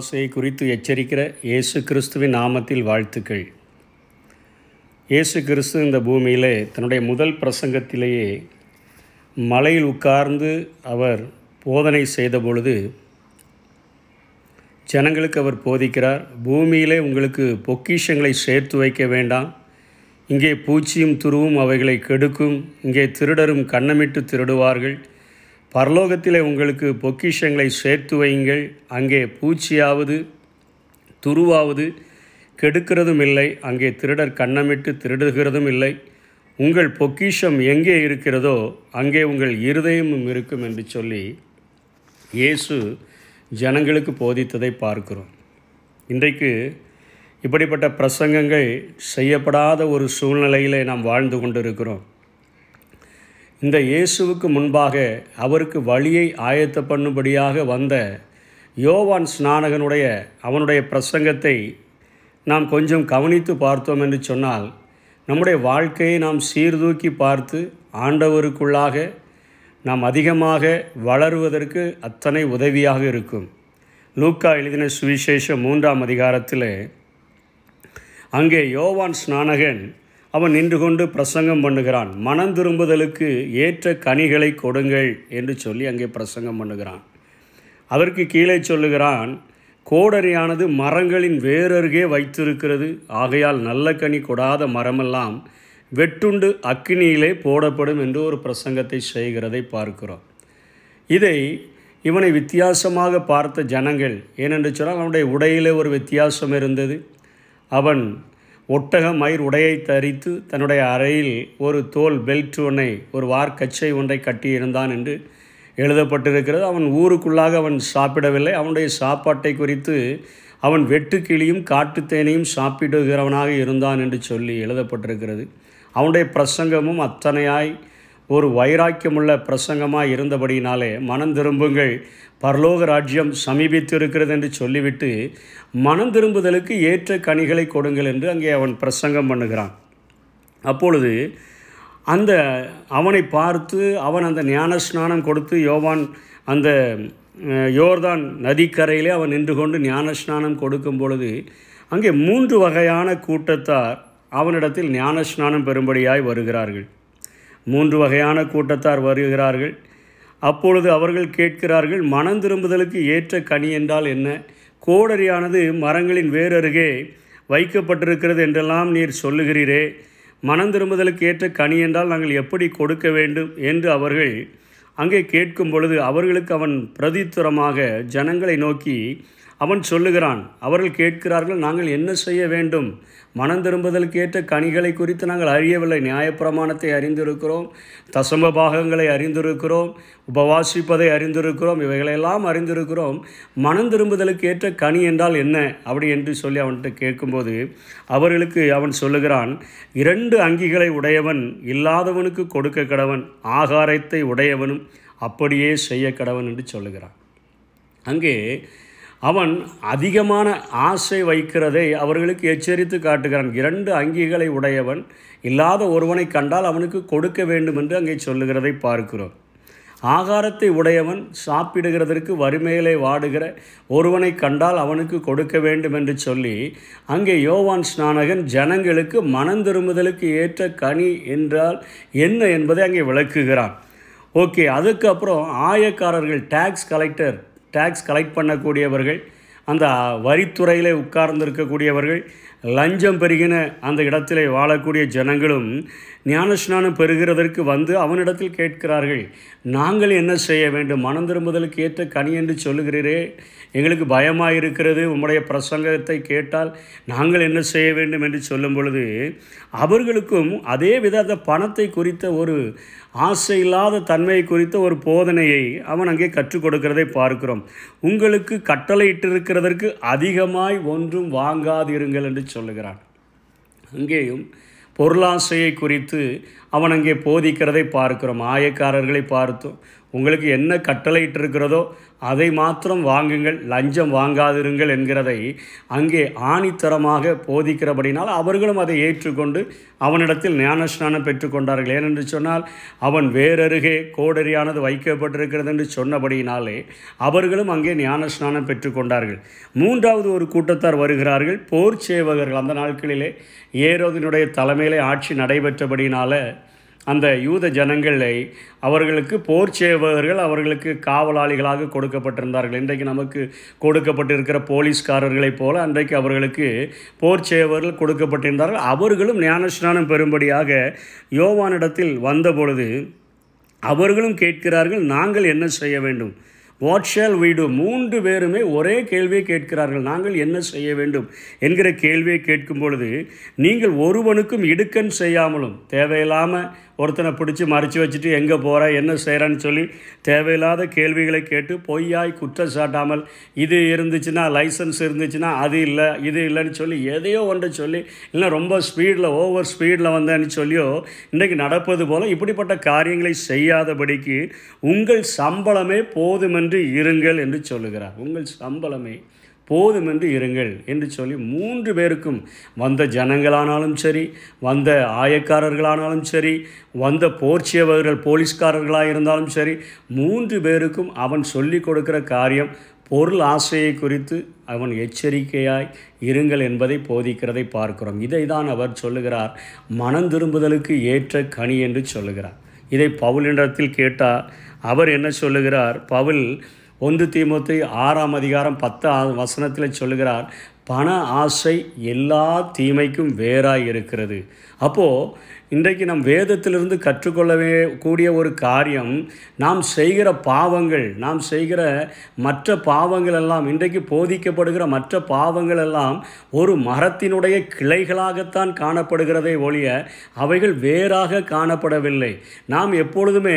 ஆசையை குறித்து எச்சரிக்கிற இயேசு கிறிஸ்துவின் நாமத்தில் வாழ்த்துக்கள். இயேசு கிறிஸ்து இந்த பூமியிலே தன்னுடைய முதல் பிரசங்கத்திலேயே மலையில் உட்கார்ந்து அவர் போதனை செய்த பொழுது ஜனங்களுக்கு அவர் போதிக்கிறார் பூமியிலே உங்களுக்கு பொக்கிஷங்களை சேர்த்து வைக்க வேண்டாம். இங்கே பூச்சியும் துருவும் அவைகளை கெடுக்கும். இங்கே திருடரும் கண்ணமிட்டு திருடுவார்கள். பரலோகத்திலே உங்களுக்கு பொக்கிஷங்களை சேர்த்து வையுங்கள். அங்கே பூச்சியாவது துருவாவது கெடுக்கிறதும் இல்லை. அங்கே திருடர் கண்ணமிட்டு திருடுகிறதும் இல்லை. உங்கள் பொக்கிஷம் எங்கே இருக்கிறதோ அங்கே உங்கள் இருதயமும் இருக்கும் என்று சொல்லி இயேசு ஜனங்களுக்கு போதித்ததை பார்க்கிறோம். இன்றைக்கு இப்படிப்பட்ட பிரசங்கங்கள் செய்யப்படாத ஒரு சூழ்நிலையிலே நாம் வாழ்ந்து கொண்டிருக்கிறோம். இந்த இயேசுவுக்கு முன்பாக அவருக்கு வழியை ஆயத்த பண்ணும்படியாக வந்த யோவான் ஸ்நானகனுடைய அவனுடைய பிரசங்கத்தை நாம் கொஞ்சம் கவனித்து பார்த்தோம் என்று சொன்னால் நம்முடைய வாழ்க்கையை நாம் சீர்தூக்கி பார்த்து ஆண்டவருக்குள்ளாக நாம் அதிகமாக வளருவதற்கு அத்தனை உதவியாக இருக்கும். லூக்கா எழுதின சுவிசேஷம் மூன்றாம் அதிகாரத்தில் அங்கே யோவான் ஸ்நானகன் அவன் நின்று கொண்டு பிரசங்கம் பண்ணுகிறான். மனம் திரும்புதலுக்கு ஏற்ற கனிகளை கொடுங்கள் என்று சொல்லி அங்கே பிரசங்கம் பண்ணுகிறான். அதற்கு கீழே சொல்லுகிறான் கோடரியானது மரங்களின் வேறருகே வைத்திருக்கிறது. ஆகையால் நல்ல கனி கொடாத மரமெல்லாம் வெட்டுண்டு அக்கினியிலே போடப்படும் என்று ஒரு பிரசங்கத்தை செய்கிறதை பார்க்கிறோம். இதை இவனை வித்தியாசமாக பார்த்த ஜனங்கள் ஏனென்று சொன்னால் அவனுடைய உடையிலே ஒரு வித்தியாசம் இருந்தது. அவன் ஒட்டக மயிர் உடையை தரித்து தன்னுடைய அறையில் ஒரு தோல் பெல்ட் ஒன்றை ஒரு வார்க்கச்சை ஒன்றை கட்டியிருந்தான் என்று எழுதப்பட்டிருக்கிறது. அவன் ஊருக்குள்ளாக அவன் சாப்பிடவில்லை. அவனுடைய சாப்பாட்டை குறித்து அவன் வெட்டுக்கிளியும் காட்டுத்தேனையும் சாப்பிடுகிறவனாக இருந்தான் என்று சொல்லி எழுதப்பட்டிருக்கிறது. அவனுடைய பிரசங்கமும் அத்தனையாய் ஒரு வைராக்கியமுள்ள பிரசங்கமாக இருந்தபடியினாலே மனம் திரும்புங்கள். பரலோக ராஜ்யம் சமீபித்து இருக்கிறது என்று சொல்லிவிட்டு மனம் திரும்புதலுக்கு ஏற்ற கனிகளை கொடுங்கள் என்று அங்கே அவன் பிரசங்கம் பண்ணுகிறான். அப்பொழுது அந்த அவனை பார்த்து அவன் அந்த ஞான ஸ்நானம் கொடுத்து யோவான் அந்த யோர்தான் நதிக்கரையிலே அவன் நின்று கொண்டு ஞான ஸ்நானம் கொடுக்கும் பொழுது அங்கே மூன்று வகையான கூட்டத்தார் அவனிடத்தில் ஞான ஸ்நானம் பெறும்படியாய் வருகிறார்கள். மூன்று வகையான கூட்டத்தார் வருகிறார்கள். அப்பொழுது அவர்கள் கேட்கிறார்கள் மனம் திரும்புதலுக்கு ஏற்ற கனி என்றால் என்ன? கோடரியானது மரங்களின் வேறருகே வைக்கப்பட்டிருக்கிறது என்றெல்லாம் நீர் சொல்லுகிறீரே. மனம் திரும்புதலுக்கு ஏற்ற கனி என்றால் நாங்கள் எப்படி கொடுக்க வேண்டும்? என்று அவர்கள் அங்கே கேட்கும் பொழுது அவர்களுக்கு அவன் பிரதித்துரமாக ஜனங்களை நோக்கி அவன் சொல்லுகிறான் அவர்கள் கேட்கிறார்கள் நாங்கள் என்ன செய்ய வேண்டும்? மனம் திரும்புதலுக்கு ஏற்ற கனிகளை குறித்து நாங்கள் அறியவில்லை. நியாயப்பிரமாணத்தை அறிந்திருக்கிறோம் தசம பாகங்களை அறிந்திருக்கிறோம் உபவாசிப்பதை அறிந்திருக்கிறோம் இவைகளெல்லாம் அறிந்திருக்கிறோம். மனம் திரும்புதலுக்கு ஏற்ற கனி என்றால் என்ன? அப்படி என்று சொல்லி அவன்கிட்ட கேட்கும்போது அவர்களுக்கு அவன் சொல்லுகிறான் இரண்டு அங்கிகளை உடையவன் இல்லாதவனுக்கு கொடுக்க கடவன் ஆகாரத்தை உடையவனும் அப்படியே செய்ய கடவன் என்று சொல்லுகிறான். அங்கே அவன் அதிகமான ஆசை வைக்கிறதை அவர்களுக்கு எச்சரித்து காட்டுகிறான். இரண்டு அங்கிகளை உடையவன் இல்லாத ஒருவனை கண்டால் அவனுக்கு கொடுக்க வேண்டும் என்று அங்கே சொல்லுகிறதை பார்க்கிறோம். ஆகாரத்தை உடையவன் சாப்பிடுகிறதற்கு வறுமையிலே வாடுகிற ஒருவனை கண்டால் அவனுக்கு கொடுக்க வேண்டும் என்று சொல்லி அங்கே யோவான் ஸ்நானகன் ஜனங்களுக்கு மனந்திரும்புதலுக்கு ஏற்ற கனி என்றால் என்ன என்பதை அங்கே விளக்குகிறான். ஓகே அதுக்கப்புறம் ஆயக்காரர்கள் டேக்ஸ் கலெக்டர் டேக்ஸ் கலெக்ட் பண்ணக்கூடியவர்கள் அந்த வரித்துறையில் உட்கார்ந்திருக்கக்கூடியவர்கள் லஞ்சம் பெருகின அந்த இடத்திலே வாழக்கூடிய ஜனங்களும் ஞானஸ்நானம் பெறுகிறதற்கு வந்து அவனிடத்தில் கேட்கிறார்கள் நாங்கள் என்ன செய்ய வேண்டும்? மனம் திரும்புதலுக்கு ஏற்ற கனி என்று சொல்லுகிறீரே எங்களுக்கு பயமாக இருக்கிறது உம்முடைய பிரசங்கத்தை கேட்டால் நாங்கள் என்ன செய்ய வேண்டும் என்று சொல்லும் பொழுது அவர்களுக்கும் அதே வித பணத்தை குறித்த ஒரு ஆசை இல்லாத தன்மையை குறித்த ஒரு போதனையை அவன் அங்கே கற்றுக் கொடுக்கிறதை பார்க்கிறோம். உங்களுக்கு கட்டளையிட்டிருக்கிறதற்கு அதிகமாய் ஒன்றும் வாங்காதிருங்கள் என்று சொல்லுகிறான். அங்கேயும் பொருளாசையை குறித்து அவன் அங்கே போதிக்கிறதை பார்க்கிறோம். ஆயக்காரர்களை பார்த்தோம். உங்களுக்கு என்ன கட்டளையிட்டு இருக்கிறதோ அதை மாத்திரம் வாங்குங்கள். லஞ்சம் வாங்காதிருங்கள் என்கிறதை அங்கே ஆணித்தரமாக போதிக்கிறபடினால் அவர்களும் அதை ஏற்றுக்கொண்டு அவனிடத்தில் ஞானஸ்நானம் பெற்றுக்கொண்டார்கள் ஏனென்று சொன்னால் அவன் வேறருகே கோடரியானது வைக்கப்பட்டிருக்கிறது என்று சொன்னபடியினாலே அவர்களும் அங்கே ஞானஸ்நானம் பெற்றுக்கொண்டார்கள் மூன்றாவது ஒரு கூட்டத்தார் வருகிறார்கள். போர் சேவகர்கள் அந்த நாட்களிலே ஏரோதினுடைய தலைமையிலே ஆட்சி நடைபெற்றபடினால அந்த யூத ஜனங்களை அவர்களுக்கு போர் சேவகர்கள் அவர்களுக்கு காவலாளிகளாக கொடுக்கப்பட்டிருந்தார்கள். இன்றைக்கு நமக்கு கொடுக்கப்பட்டிருக்கிற போலீஸ்காரர்களைப் போல அன்றைக்கு அவர்களுக்கு போர் சேவகர்கள் கொடுக்கப்பட்டிருந்தார்கள். அவர்களும் ஞானஸ்நானம் பெறும்படியாக யோவானிடத்தில் வந்தபொழுது அவர்களும் கேட்கிறார்கள் நாங்கள் என்ன செய்ய வேண்டும்? வாட் ஷேல் வீடு மூன்று பேருமே ஒரே கேள்வியை கேட்கிறார்கள் நாங்கள் என்ன செய்ய வேண்டும்? என்கிற கேள்வியை கேட்கும் பொழுது நீங்கள் ஒருவனுக்கும் இடுக்கன் செய்யாமலும் தேவையில்லாமல் ஒருத்தனை பிடிச்சி மறைச்சி வச்சுட்டு எங்கே போகிற என்ன செய்கிறான்னு சொல்லி தேவையில்லாத கேள்விகளை கேட்டு பொய்யாய் குற்றம் சாட்டாமல் இது இருந்துச்சுன்னா லைசன்ஸ் இருந்துச்சுன்னா அது இல்லை இது இல்லைன்னு சொல்லி எதையோ ஒன்றை சொல்லி இல்லை ரொம்ப ஸ்பீடில் ஓவர் ஸ்பீடில் வந்தேன்னு சொல்லியோ இன்றைக்கி நடப்பது போல் இப்படிப்பட்ட காரியங்களை செய்யாதபடிக்கு உங்கள் சம்பளமே போதுமென்று இருங்கள் என்று சொல்லுகிறார். உங்கள் சம்பளமே போதுமென்று இருங்கள் என்று சொல்லி மூன்று பேருக்கும் வந்த ஜனங்களானாலும் சரி வந்த ஆயக்காரர்களானாலும் சரி வந்த போர்ச்சியவர்கள் போலீஸ்காரர்களாக இருந்தாலும் சரி மூன்று பேருக்கும் அவன் சொல்லி கொடுக்கிற காரியம் பொருள் ஆசையை குறித்து அவன் எச்சரிக்கையாய் இருங்கள் என்பதை போதிக்கிறதை பார்க்கிறோம். இதை தான் அவர் சொல்லுகிறார். மனம் திரும்புதலுக்கு ஏற்ற கனி என்று சொல்லுகிறார். இதை பவுலினிடத்தில் கேட்டால் அவர் என்ன சொல்லுகிறார்? பவுல் ஒன்று தீமுத்தை ஆறாம் அதிகாரம் பத்து ஆ- வசனத்தில் சொல்லுகிறார் பண ஆசை எல்லா தீமைக்கும் வேறாய் இருக்கிறது அப்போது இன்றைக்கு நம் வேதத்திலிருந்து கற்றுக்கொள்ளவே கூடிய ஒரு காரியம் நாம் செய்கிற பாவங்கள் நாம் செய்கிற மற்ற பாவங்கள் எல்லாம் இன்றைக்கு போதிக்கப்படுகிற மற்ற பாவங்கள் எல்லாம் ஒரு மரத்தினுடைய கிளைகளாகத்தான் காணப்படுகிறதே ஒழிய அவைகள் வேறாக காணப்படவில்லை. நாம் எப்பொழுதுமே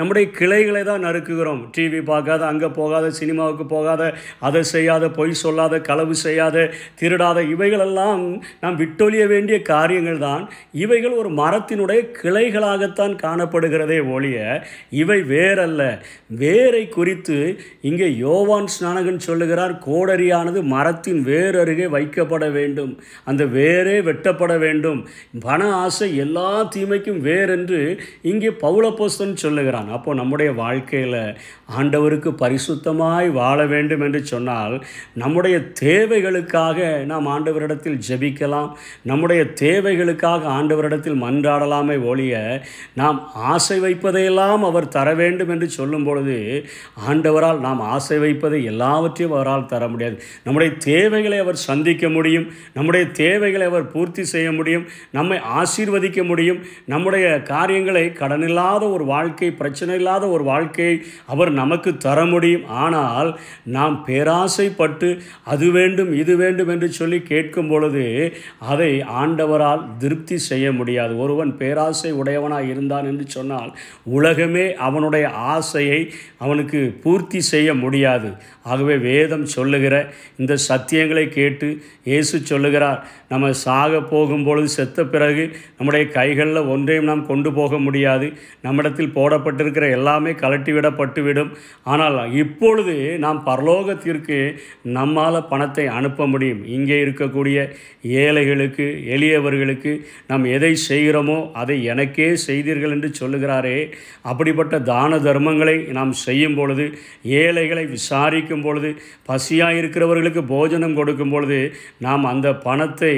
நம்முடைய கிளைகளை தான் நறுக்குகிறோம். டிவி பார்க்காத அங்கே போகாத சினிமாவுக்கு போகாத அதை செய்யாத பொய் சொல்லாத களவு செய்யாத திருடாத இவைகளெல்லாம் நாம் விட்டொழிய வேண்டிய காரியங்கள் தான். இவைகள் ஒரு மரத்தினுடைய கிளைகளாகத்தான் காணப்படுகிறதே ஒழிய இவை வேறல்ல. வேரை குறித்து இங்கே யோவான் ஸ்நானகன் சொல்லுகிறார் கோடரியானது மரத்தின் வேர் அருகே வைக்கப்பட வேண்டும். அந்த வேரே வெட்டப்பட வேண்டும். பண ஆசை எல்லா தீமைக்கும் வேர் என்று இங்கே பௌலப்போஸ்தன் சொல்லுகிறான். அப்போ நம்முடைய வாழ்க்கையில் ஆண்டவருக்கு பரிசுத்தமாய் வாழ வேண்டும் என்று சொன்னால் நம்முடைய தேவைகளுக்காக நாம் ஆண்டவரிடத்தில் ஜெபிக்கலாம். நம்முடைய தேவைகளுக்காக ஆண்டவரிடத்தில் மன்றாடலாமே ஒழிய நாம் ஆசை வைப்பதையெல்லாம் அவர் தர வேண்டும் என்று சொல்லும் பொழுது ஆண்டவரால் நாம் ஆசை வைப்பதை எல்லாவற்றையும் அவரால் தர முடியாது. நம்முடைய தேவைகளை அவர் சந்திக்க முடியும் நம்முடைய தேவைகளை அவர் பூர்த்தி செய்ய முடியும் நம்மை ஆசீர்வதிக்க முடியும் நம்முடைய காரியங்களை கடனில்லாத ஒரு வாழ்க்கை பிரச்சனை இல்லாத ஒரு வாழ்க்கையை அவர் நமக்கு தர முடியும். ஆனால் நாம் பேராசைப்பட்டு அது வேண்டும் இது வேண்டும் என்று சொல்லி கேட்கும் பொழுது அதை ஆண்டவரால் திருப்தி செய்ய முடியாது. ஒரு ஒருவன் பேராசை உடையவனாக இருந்தான் என்று சொன்னால் உலகமே அவனுடைய ஆசையை அவனுக்கு பூர்த்தி செய்ய முடியாது. ஆகவே வேதம் சொல்லுகிற இந்த சத்தியங்களை கேட்டு இயேசு சொல்லுகிறார் நம்ம சாக போகும்பொழுது செத்த பிறகு நம்முடைய கைகளில் ஒன்றையும் நாம் கொண்டு போக முடியாது. நம்மிடத்தில் போடப்பட்டிருக்கிற எல்லாமே கலட்டிவிடப்பட்டுவிடும் ஆனால் இப்பொழுது நாம் பரலோகத்திற்கு நம்மால் பணத்தை அனுப்ப முடியும். இங்கே இருக்கக்கூடிய ஏழைகளுக்கு எளியவர்களுக்கு நாம் எதை செய்கிறோம் அதை எனக்கே செய்தீர்கள் என்று சொல்லுகிறாரே. அப்படிப்பட்ட தான தர்மங்களை நாம் செய்யும் பொழுது ஏழைகளை விசாரிக்கும் பொழுது பசியாக இருக்கிறவர்களுக்கு போஜனம் கொடுக்கும் பொழுது நாம் அந்த பணத்தை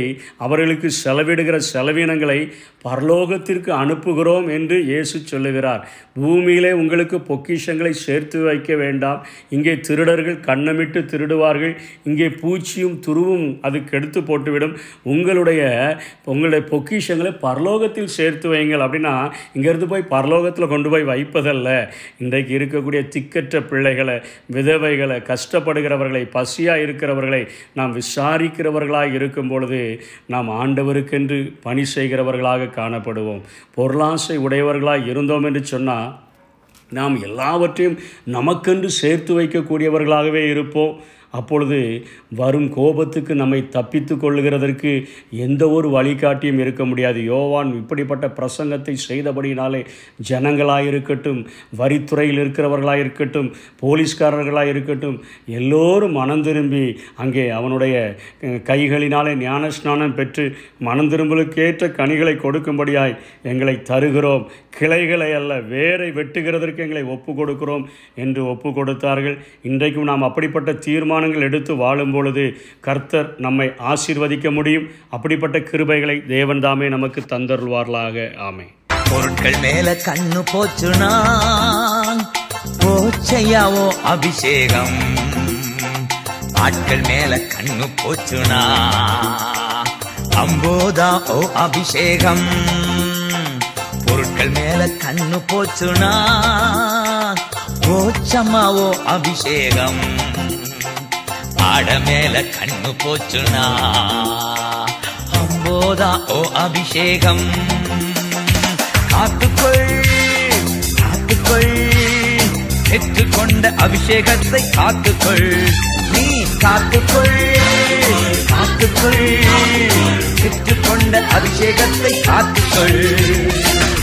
அவர்களுக்கு செலவிடுகிற செலவினங்களை பரலோகத்திற்கு அனுப்புகிறோம் என்று இயேசு சொல்லுகிறார். பூமியிலே உங்களுக்கு பொக்கிஷங்களை சேர்த்து வைக்க வேண்டாம். இங்கே திருடர்கள் கண்ணமிட்டு திருடுவார்கள். இங்கே பூச்சியும் துருவும் அது கெடுத்து போட்டுவிடும். உங்களுடைய உங்களுடைய பொக்கிஷங்களை பரலோக பரலோகத்தில் சேர்த்து வைங்கள் அப்படின்னா இங்கேருந்து போய் பரலோகத்தில் கொண்டு போய் வைப்பதல்ல. இன்றைக்கு இருக்கக்கூடிய திக்கற்ற பிள்ளைகளை விதவைகளை கஷ்டப்படுகிறவர்களை பசியாக இருக்கிறவர்களை நாம் விசாரிக்கிறவர்களாக இருக்கும் பொழுது நாம் ஆண்டவருக்கென்று பணி செய்கிறவர்களாக காணப்படுவோம். பொருளாசை உடையவர்களாக இருந்தோம் என்று சொன்னால் நாம் எல்லாவற்றையும் நமக்கென்று சேர்த்து வைக்கக்கூடியவர்களாகவே இருப்போம். அப்பொழுது வரும் கோபத்துக்கு நம்மை தப்பித்து கொள்ளுகிறதற்கு எந்த ஒரு வழிகாட்டியும் இருக்க முடியாது. யோவான் இப்படிப்பட்ட பிரசங்கத்தை செய்தபடினாலே ஜனங்களாக இருக்கட்டும் வரித்துறையில் இருக்கிறவர்களாக இருக்கட்டும் போலீஸ்காரர்களாக இருக்கட்டும் எல்லோரும் மனம் திரும்பி அங்கே அவனுடைய கைகளினாலே ஞானஸ்நானம் பெற்று மனம் திரும்பலுக்கேற்ற கனிகளை கொடுக்கும்படியாய் எங்களை தருகிறோம். கிளைகளை அல்ல வேரை வெட்டுகிறதற்கு எங்களை ஒப்பு கொடுக்கிறோம் என்று ஒப்பு கொடுத்தார்கள் இன்றைக்கும் நாம் அப்படிப்பட்ட தீர்மானம் தீர்மானங்கள் எடுத்து வாழும் பொழுது கர்த்தர் நம்மை ஆசீர்வதிக்க முடியும். அப்படிப்பட்ட கிருபைகளை தேவன் தாமே நமக்கு தந்தருள்வார்களாக ஆமை பொருட்கள் மேல கண்ணு போச்சுனா போச்சையாவோ அபிஷேகம். ஆட்கள் மேல கண்ணு போச்சுனா அம்போதா ஓ அபிஷேகம். பொருட்கள் மேல கண்ணு போச்சுனா போச்சம்மாவோ அபிஷேகம். ஆட மேல கண்ணு போச்சுனா அம்போதா ஓ அபிஷேகம். காத்துக்கொள் காத்துக்கொள். பெற்றுக்கொண்ட அபிஷேகத்தை காத்துக்கொள். நீ காத்துக்கொள் காத்துக்கொள். பெற்றுக்கொண்ட அபிஷேகத்தை காத்துக்கொள்.